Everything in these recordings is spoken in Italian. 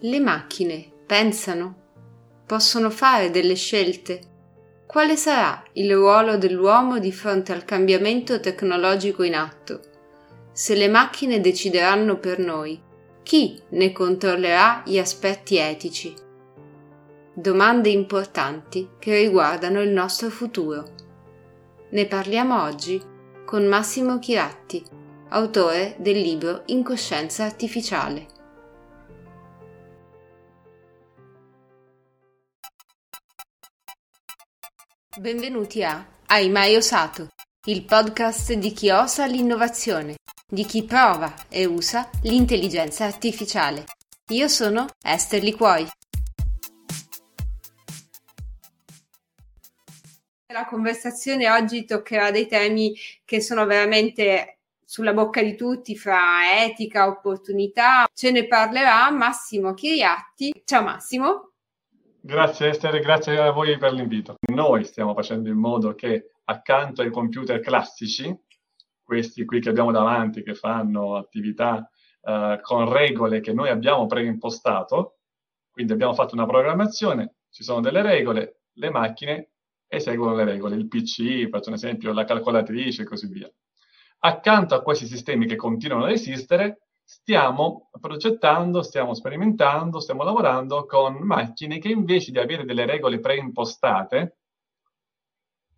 Le macchine pensano? Possono fare delle scelte? Quale sarà il ruolo dell'uomo di fronte al cambiamento tecnologico in atto? Se le macchine decideranno per noi, chi ne controllerà gli aspetti etici? Domande importanti che riguardano il nostro futuro. Ne parliamo oggi con Massimo Chiratti, autore del libro Incoscienza artificiale. Benvenuti a Aimai Osato, il podcast di chi osa l'innovazione, di chi prova e usa l'intelligenza artificiale. Io sono Esther Liquoi. La conversazione oggi toccherà dei temi che sono veramente sulla bocca di tutti fra etica, opportunità. Ce ne parlerà Massimo Chiriatti. Ciao Massimo. Grazie Esther, grazie a voi per l'invito. Noi stiamo facendo in modo che accanto ai computer classici, questi qui che abbiamo davanti, che fanno attività eh, con regole che noi abbiamo preimpostato, quindi abbiamo fatto una programmazione, ci sono delle regole, le macchine eseguono le regole, il PC, faccio un esempio, la calcolatrice e così via. Accanto a questi sistemi che continuano ad esistere, stiamo progettando, stiamo sperimentando, stiamo lavorando con macchine che invece di avere delle regole preimpostate,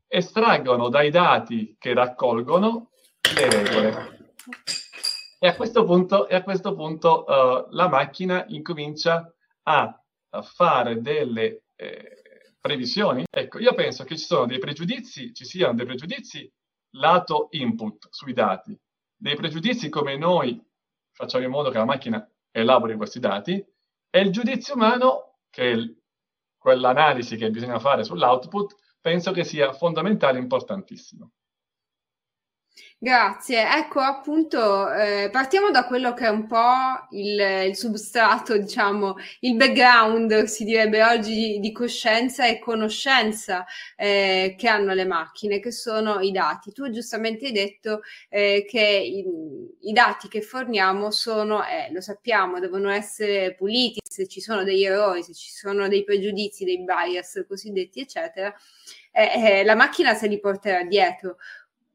estraggono dai dati che raccolgono le regole. E a questo punto, a questo punto uh, la macchina incomincia a, a fare delle eh, previsioni. Ecco, io penso che ci sono dei pregiudizi, ci siano dei pregiudizi lato input sui dati, dei pregiudizi come noi facciamo in modo che la macchina elabori questi dati e il giudizio umano, che è quell'analisi che bisogna fare sull'output, penso che sia fondamentale e importantissimo. Grazie, ecco appunto eh, partiamo da quello che è un po' il, il, substrato, diciamo, il background, si direbbe oggi, di, coscienza e conoscenza eh, che hanno le macchine, che sono i dati. Tu giustamente hai detto eh, che i, i, dati che forniamo sono, eh, lo sappiamo, devono essere puliti, se ci sono degli errori, se ci sono dei pregiudizi, dei bias cosiddetti, eccetera, eh, eh, la macchina se li porterà dietro.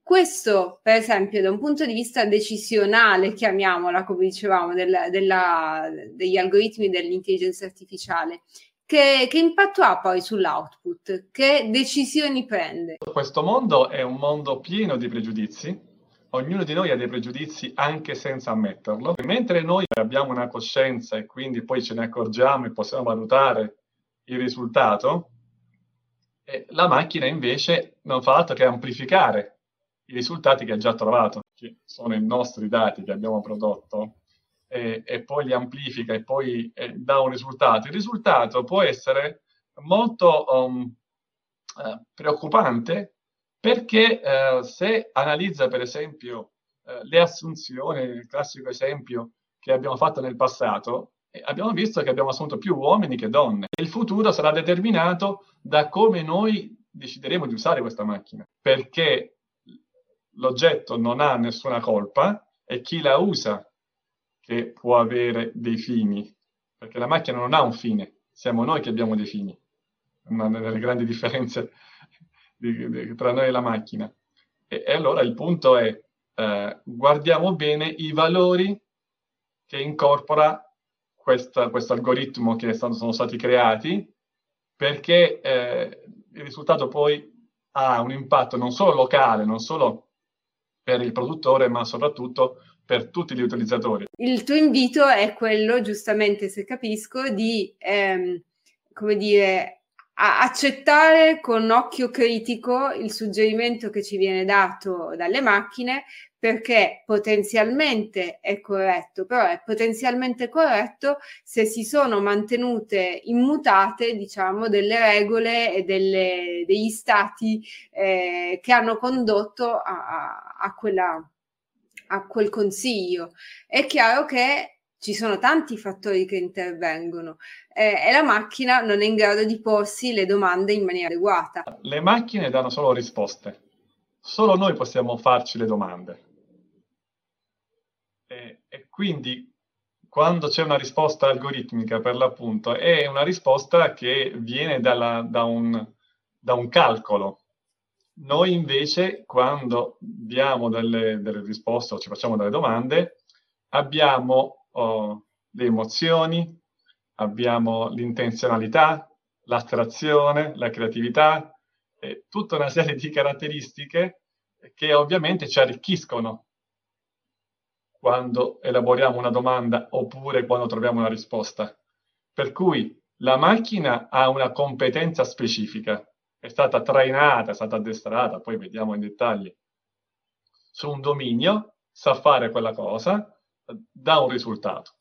Questo, per esempio, da un punto di vista decisionale, chiamiamola come dicevamo, della, della, degli algoritmi dell'intelligenza artificiale, che, che, impatto ha poi sull'output? Che decisioni prende? Questo mondo è un mondo pieno di pregiudizi. Ognuno di noi ha dei pregiudizi anche senza ammetterlo. Mentre noi abbiamo una coscienza e quindi poi ce ne accorgiamo e possiamo valutare il risultato, eh, la macchina invece non fa altro che amplificare i risultati che ha già trovato, che sono i nostri dati che abbiamo prodotto, e, e poi li amplifica e poi eh, dà un risultato. Il risultato può essere molto um, eh, preoccupante perché eh, se analizza per esempio eh, le assunzioni, il classico esempio che abbiamo fatto nel passato, eh, abbiamo visto che abbiamo assunto più uomini che donne. Il futuro sarà determinato da come noi decideremo di usare questa macchina, perché l'oggetto non ha nessuna colpa, è chi la usa che può avere dei fini, perché la macchina non ha un fine, siamo noi che abbiamo dei fini, una delle grandi differenze di, di, tra noi e la macchina. E, e allora il punto è, eh, guardiamo bene i valori che incorpora questo algoritmo che sono, sono stati creati, perché eh, il risultato poi ha un impatto non solo locale, non solo per il produttore, ma soprattutto per tutti gli utilizzatori. Il tuo invito è quello, giustamente se capisco, di, ehm, come dire, accettare con occhio critico il suggerimento che ci viene dato dalle macchine perché potenzialmente è corretto, però è potenzialmente corretto se si sono mantenute immutate, diciamo, delle regole e delle, degli stati eh, che hanno condotto a, a, quella, a quel consiglio. È chiaro che ci sono tanti fattori che intervengono eh, e la macchina non è in grado di porsi le domande in maniera adeguata. Le macchine danno solo risposte, solo noi possiamo farci le domande. E, e quindi quando c'è una risposta algoritmica, per l'appunto, è una risposta che viene dalla, da, un, da, un, calcolo. Noi invece, quando diamo delle, delle, risposte o ci facciamo delle domande, abbiamo oh, le emozioni, abbiamo l'intenzionalità, l'astrazione, la creatività, e tutta una serie di caratteristiche che ovviamente ci arricchiscono quando elaboriamo una domanda oppure quando troviamo una risposta. Per cui la macchina ha una competenza specifica, è stata trainata, è stata addestrata, poi vediamo in dettagli, su un dominio, sa fare quella cosa, dà un risultato.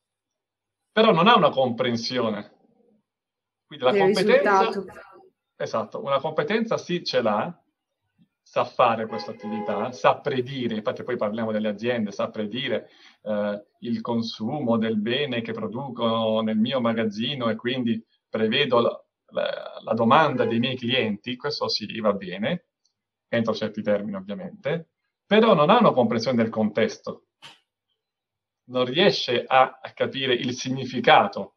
Però non ha una comprensione. Quindi la Del competenza... Risultato. Esatto, una competenza sì ce l'ha, sa fare questa attività, sa predire, infatti poi parliamo delle aziende, sa predire eh, il consumo del bene che producono nel mio magazzino e quindi prevedo la, domanda dei miei clienti, questo sì, va bene, entro certi termini ovviamente, però non ha una comprensione del contesto, non riesce a, a capire il significato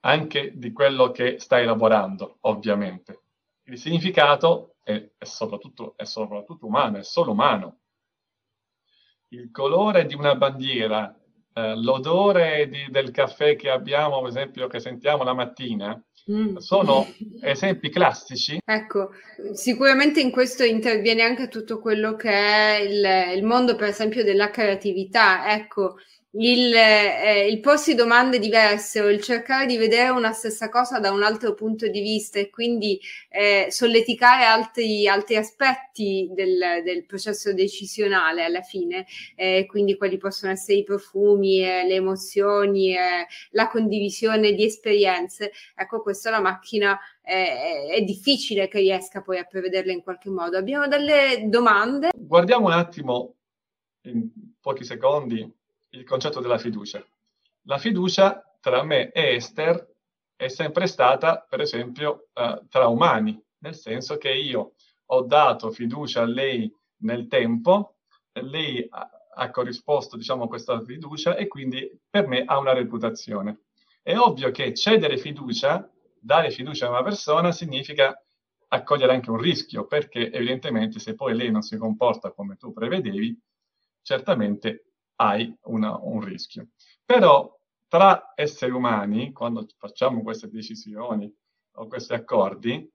anche di quello che sta elaborando, ovviamente. Il significato è, è, soprattutto, è soprattutto umano, è solo umano. Il colore di una bandiera, eh, l'odore di, del caffè che abbiamo, per esempio, che sentiamo la mattina, Mm. Sono esempi classici. Ecco, sicuramente in questo interviene anche tutto quello che è il, il mondo, per esempio, della creatività. Ecco, il, eh, il porsi domande diverse o il cercare di vedere una stessa cosa da un altro punto di vista e quindi eh, solleticare altri, altri aspetti del, del, processo decisionale alla fine, eh, quindi quali possono essere i profumi, eh, le emozioni, eh, la condivisione di esperienze. Ecco, questa la macchina è, è difficile che riesca poi a prevederle in qualche modo. Abbiamo delle domande. Guardiamo un attimo, in pochi secondi, il concetto della fiducia. La fiducia tra me e Esther è sempre stata, per esempio, eh, tra umani, nel senso che io ho dato fiducia a lei nel tempo, lei ha, ha corrisposto, diciamo, questa fiducia e quindi per me ha una reputazione. È ovvio che cedere fiducia, dare fiducia a una persona, significa accogliere anche un rischio, perché evidentemente se poi lei non si comporta come tu prevedevi, certamente hai una, un rischio. Però tra esseri umani, quando facciamo queste decisioni o questi accordi,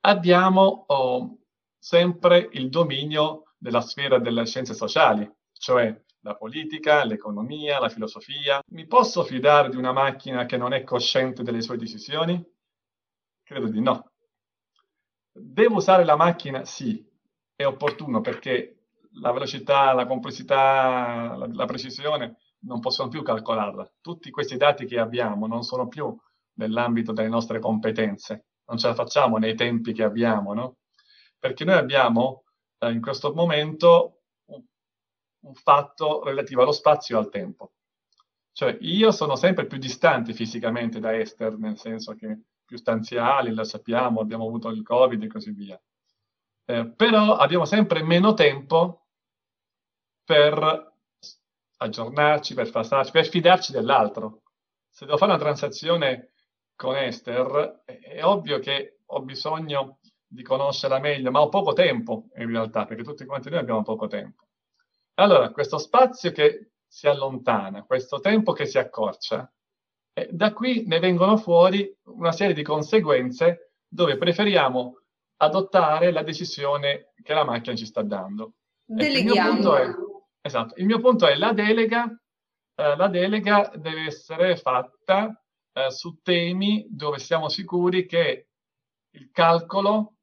abbiamo oh, sempre il dominio della sfera delle scienze sociali, cioè la politica, l'economia, la filosofia. Mi posso fidare di una macchina che non è cosciente delle sue decisioni? Credo di no. Devo usare la macchina? Sì, è opportuno perché la velocità, la complessità, la, la, precisione non possono più calcolarla. Tutti questi dati che abbiamo non sono più nell'ambito delle nostre competenze, non ce la facciamo nei tempi che abbiamo, no? Perché noi abbiamo eh, in questo momento un, un fatto relativo allo spazio e al tempo. Cioè io sono sempre più distante fisicamente da Esther, nel senso che più stanziali, lo sappiamo, abbiamo avuto il Covid e così via. Eh, però abbiamo sempre meno tempo per aggiornarci, per passarci, per fidarci dell'altro. Se devo fare una transazione con Esther, è ovvio che ho bisogno di conoscerla meglio, ma ho poco tempo in realtà, perché tutti quanti noi abbiamo poco tempo. Allora, questo spazio che si allontana, questo tempo che si accorcia, eh, da qui ne vengono fuori una serie di conseguenze dove preferiamo adottare la decisione che la macchina ci sta dando. Deleghiamo. È, esatto, il mio punto è la delega, eh, la delega deve essere fatta eh, su temi dove siamo sicuri che il calcolo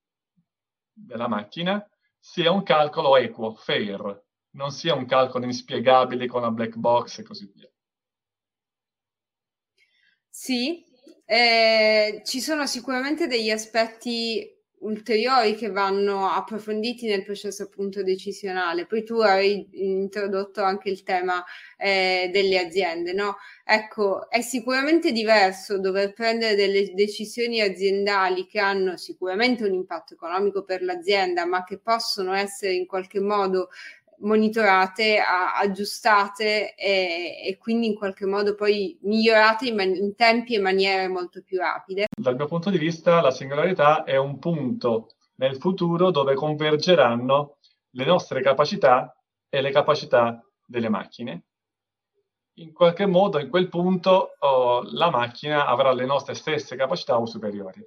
della macchina sia un calcolo equo, fair, non sia un calcolo inspiegabile con la black box e così via. Sì, eh, ci sono sicuramente degli aspetti ulteriori che vanno approfonditi nel processo appunto decisionale. Poi tu hai introdotto anche il tema eh, delle aziende, no? Ecco, è sicuramente diverso dover prendere delle decisioni aziendali che hanno sicuramente un impatto economico per l'azienda, ma che possono essere in qualche modo monitorate, a, aggiustate e, e, quindi in qualche modo poi migliorate in, man- in tempi e maniere molto più rapide. Dal mio punto di vista la singolarità è un punto nel futuro dove convergeranno le nostre capacità e le capacità delle macchine. In qualche modo, in quel punto, oh, la macchina avrà le nostre stesse capacità o superiori.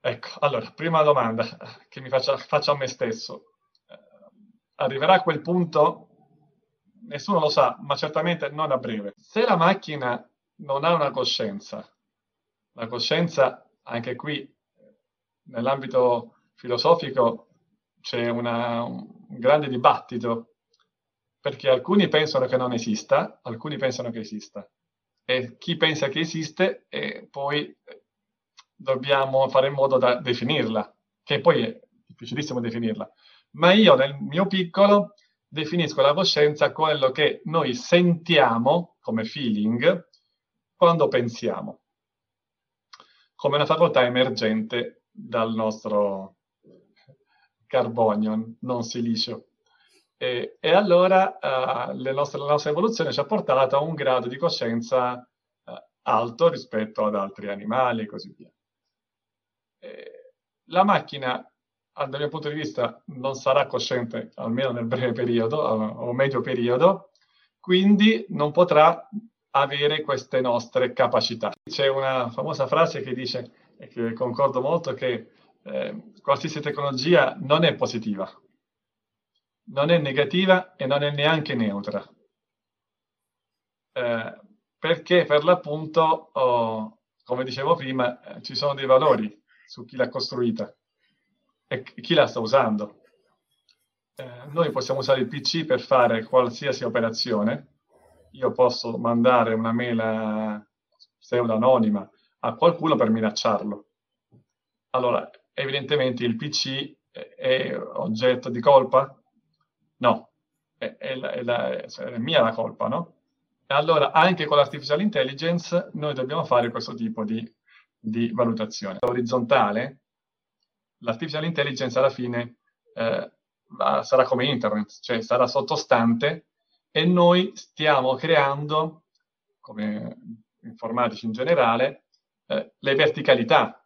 Ecco, allora, prima domanda che mi faccia, faccio a me stesso. Arriverà a quel punto? Nessuno lo sa, ma certamente non a breve. Se la macchina non ha una coscienza, la coscienza, anche qui, nell'ambito filosofico, c'è una, un grande dibattito, perché alcuni pensano che non esista, alcuni pensano che esista. E chi pensa che esiste, e poi dobbiamo fare in modo da definirla, che poi è difficilissimo definirla. Ma io nel mio piccolo definisco la coscienza quello che noi sentiamo come feeling quando pensiamo, come una facoltà emergente dal nostro carbonio, non silicio. E, e allora uh, nostre, la nostra evoluzione ci ha portato a un grado di coscienza uh, alto rispetto ad altri animali e così via la macchina, dal mio punto di vista, non sarà cosciente, almeno nel breve periodo o medio periodo, quindi non potrà avere queste nostre capacità. C'è una famosa frase che dice, e che concordo molto, che eh, qualsiasi tecnologia non è positiva, non è negativa e non è neanche neutra. Eh, perché per l'appunto, oh, come dicevo prima, eh, ci sono dei valori su chi l'ha costruita e chi la sta usando. Eh, noi possiamo usare il PC per fare qualsiasi operazione. Io posso mandare una mail pseudo-anonima a qualcuno per minacciarlo. Allora, evidentemente il PC è oggetto di colpa? No, è, è, la, è, la, cioè, è mia la colpa, no? Allora, anche con l'artificial intelligence, noi dobbiamo fare questo tipo di di valutazione. Orizzontale, l'artificial intelligence alla fine eh, sarà come internet, cioè sarà sottostante e noi stiamo creando, come informatici in generale, eh, le verticalità.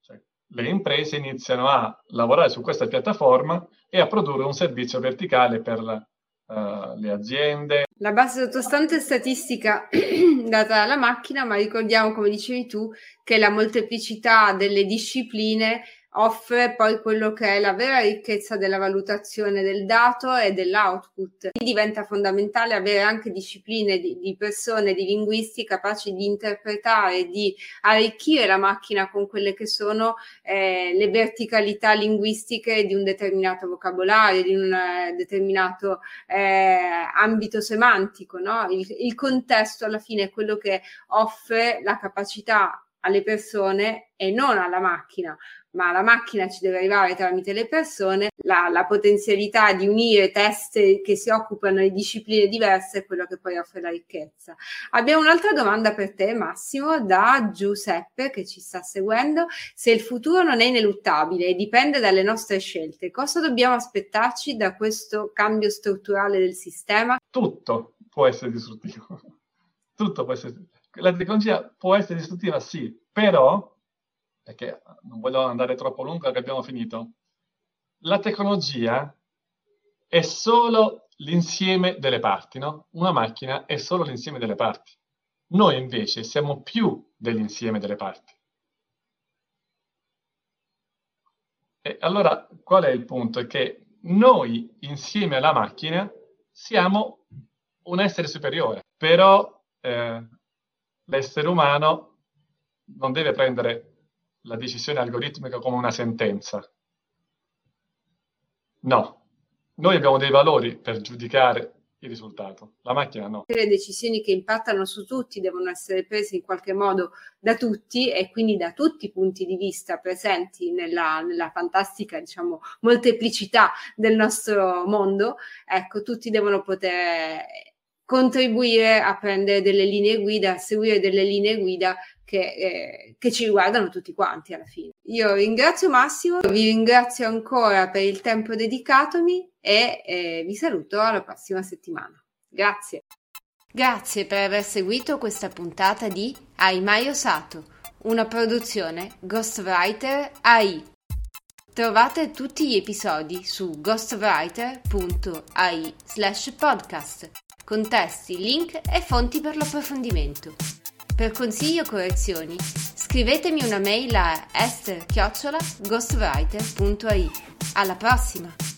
Cioè, le imprese iniziano a lavorare su questa piattaforma e a produrre un servizio verticale per la, uh, le aziende. La base sottostante statistica data dalla macchina, ma ricordiamo, come dicevi tu, che la molteplicità delle discipline offre poi quello che è la vera ricchezza della valutazione del dato e dell'output. Diventa fondamentale avere anche discipline di, di persone, di linguisti capaci di interpretare, di arricchire la macchina con quelle che sono eh, le verticalità linguistiche di un determinato vocabolario, di un eh, determinato eh, ambito semantico. No? Il, il contesto alla fine è quello che offre la capacità alle persone e non alla macchina ma la macchina ci deve arrivare tramite le persone, la, la, potenzialità di unire teste che si occupano di discipline diverse è quello che poi offre la ricchezza. Abbiamo un'altra domanda per te, Massimo, da Giuseppe che ci sta seguendo. Se il futuro non è ineluttabile e dipende dalle nostre scelte, cosa dobbiamo aspettarci da questo cambio strutturale del sistema? Tutto può essere distruttivo. Tutto può essere. La tecnologia può essere distruttiva, sì, però perché non voglio andare troppo lungo perché abbiamo finito. La tecnologia è solo l'insieme delle parti, no? Una macchina è solo l'insieme delle parti. Noi invece siamo più dell'insieme delle parti. E allora qual è il punto? È che noi insieme alla macchina siamo un essere superiore, però eh, l'essere umano non deve prendere la decisione algoritmica come una sentenza. No, noi abbiamo dei valori per giudicare il risultato, la macchina no. Le decisioni che impattano su tutti devono essere prese in qualche modo da tutti e quindi da tutti i punti di vista presenti nella, nella fantastica, diciamo, molteplicità del nostro mondo. Ecco, tutti devono poter contribuire a prendere delle linee guida, a seguire delle linee guida che, eh, che, ci riguardano tutti quanti alla fine. Io ringrazio Massimo, vi ringrazio ancora per il tempo dedicatomi e eh, vi saluto alla prossima settimana. Grazie. Grazie per aver seguito questa puntata di mai osato? Una produzione Ghostwriter AI. Trovate tutti gli episodi su ghostwriter.ai slash podcast con testi, link e fonti per l'approfondimento. Per consigli o correzioni scrivetemi una mail a esther-ghostwriter.ai. Alla prossima!